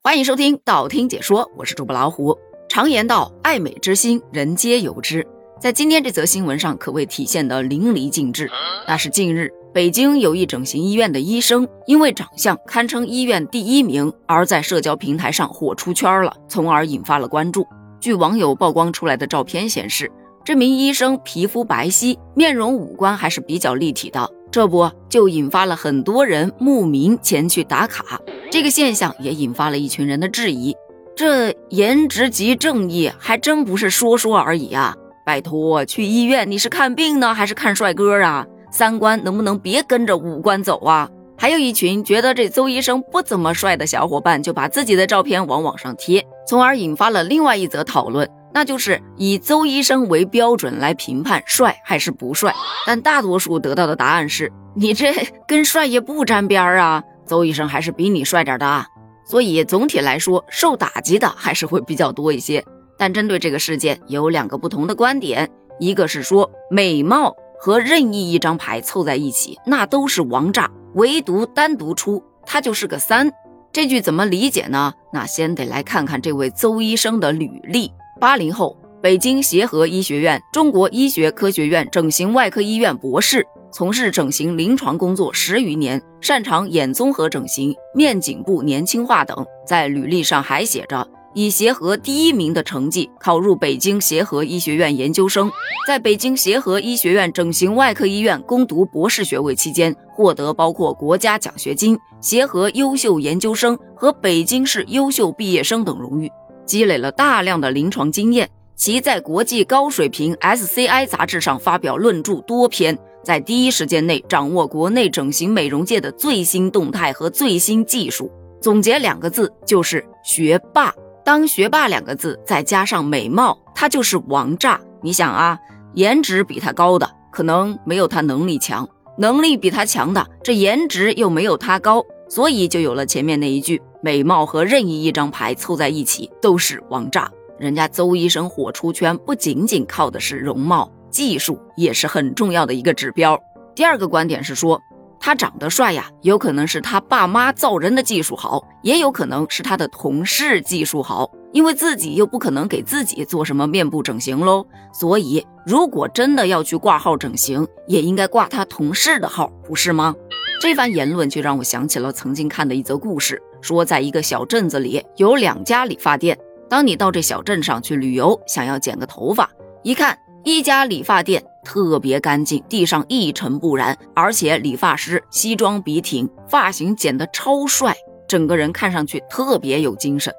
欢迎收听道听解说，我是主播老虎。常言道，爱美之心，人皆有之。在今天这则新闻上，可谓体现得淋漓尽致。那是近日，北京有一整形医院的医生，因为长相堪称医院第一名，而在社交平台上火出圈了，从而引发了关注。据网友曝光出来的照片显示，这名医生皮肤白皙，面容五官还是比较立体的。这不就引发了很多人慕名前去打卡？这个现象也引发了一群人的质疑：这颜值即正义，还真不是说说而已啊！拜托，去医院你是看病呢，还是看帅哥啊？三观能不能别跟着五官走啊？还有一群觉得这邹医生不怎么帅的小伙伴，就把自己的照片往网上贴，从而引发了另外一则讨论。那就是以邹医生为标准来评判帅还是不帅，但大多数得到的答案是你这跟帅也不沾边儿啊，邹医生还是比你帅点的啊。所以总体来说，受打击的还是会比较多一些。但针对这个事件，有两个不同的观点，一个是说美貌和任意一张牌凑在一起，那都是王炸，唯独单独出他就是个三。这句怎么理解呢？那先得来看看这位邹医生的履历。八零后，北京协和医学院、中国医学科学院整形外科医院博士，从事整形临床工作十余年，擅长眼综合整形、面颈部年轻化等。在履历上还写着以协和第一名的成绩考入北京协和医学院研究生，在北京协和医学院整形外科医院攻读博士学位期间，获得包括国家奖学金、协和优秀研究生和北京市优秀毕业生等荣誉。积累了大量的临床经验，其在国际高水平 SCI 杂志上发表论著多篇，在第一时间内掌握国内整形美容界的最新动态和最新技术。总结两个字就是学霸。当学霸两个字再加上美貌，他就是王炸。你想啊，颜值比他高的可能没有他能力强，能力比他强的这颜值又没有他高，所以就有了前面那一句。美貌和任意一张牌凑在一起都是王炸。人家邹医生火出圈，不仅仅靠的是容貌，技术也是很重要的一个指标。第二个观点是说，他长得帅呀，有可能是他爸妈造人的技术好，也有可能是他的同事技术好，因为自己又不可能给自己做什么面部整形喽。所以，如果真的要去挂号整形，也应该挂他同事的号，不是吗？这番言论就让我想起了曾经看的一则故事。说，在一个小镇子里有两家理发店。当你到这小镇上去旅游，想要剪个头发，一看一家理发店特别干净，地上一尘不染，而且理发师西装笔挺，发型剪得超帅，整个人看上去特别有精神。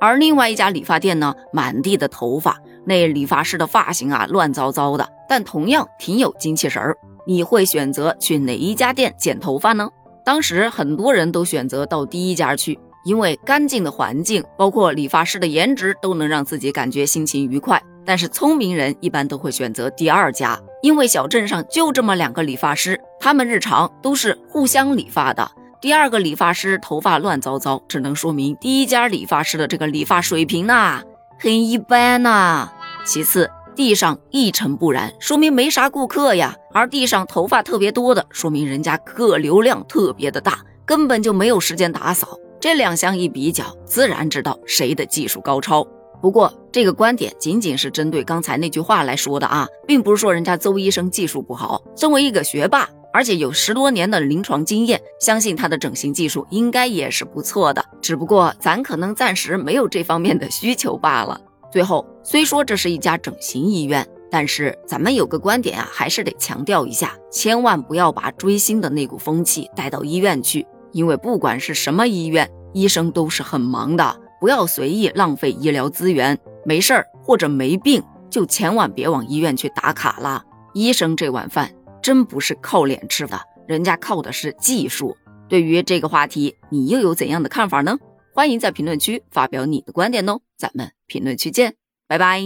而另外一家理发店呢，满地的头发，那理发师的发型啊乱糟糟的，但同样挺有精气神儿。你会选择去哪一家店剪头发呢？当时很多人都选择到第一家去，因为干净的环境，包括理发师的颜值，都能让自己感觉心情愉快。但是聪明人一般都会选择第二家，因为小镇上就这么两个理发师，他们日常都是互相理发的。第二个理发师头发乱糟糟，只能说明第一家理发师的这个理发水平呐很一般呐。其次。地上一尘不染，说明没啥顾客呀；而地上头发特别多的，说明人家客流量特别的大，根本就没有时间打扫。这两项一比较，自然知道谁的技术高超。不过，这个观点仅仅是针对刚才那句话来说的啊，并不是说人家邹医生技术不好。作为一个学霸，而且有十多年的临床经验，相信他的整形技术应该也是不错的。只不过咱可能暂时没有这方面的需求罢了。最后，虽说这是一家整形医院，但是咱们有个观点啊，还是得强调一下，千万不要把追星的那股风气带到医院去，因为不管是什么医院，医生都是很忙的，不要随意浪费医疗资源。没事儿或者没病，就千万别往医院去打卡啦。医生这碗饭真不是靠脸吃的，人家靠的是技术。对于这个话题，你又有怎样的看法呢？欢迎在评论区发表你的观点哦，咱们评论区见，拜拜。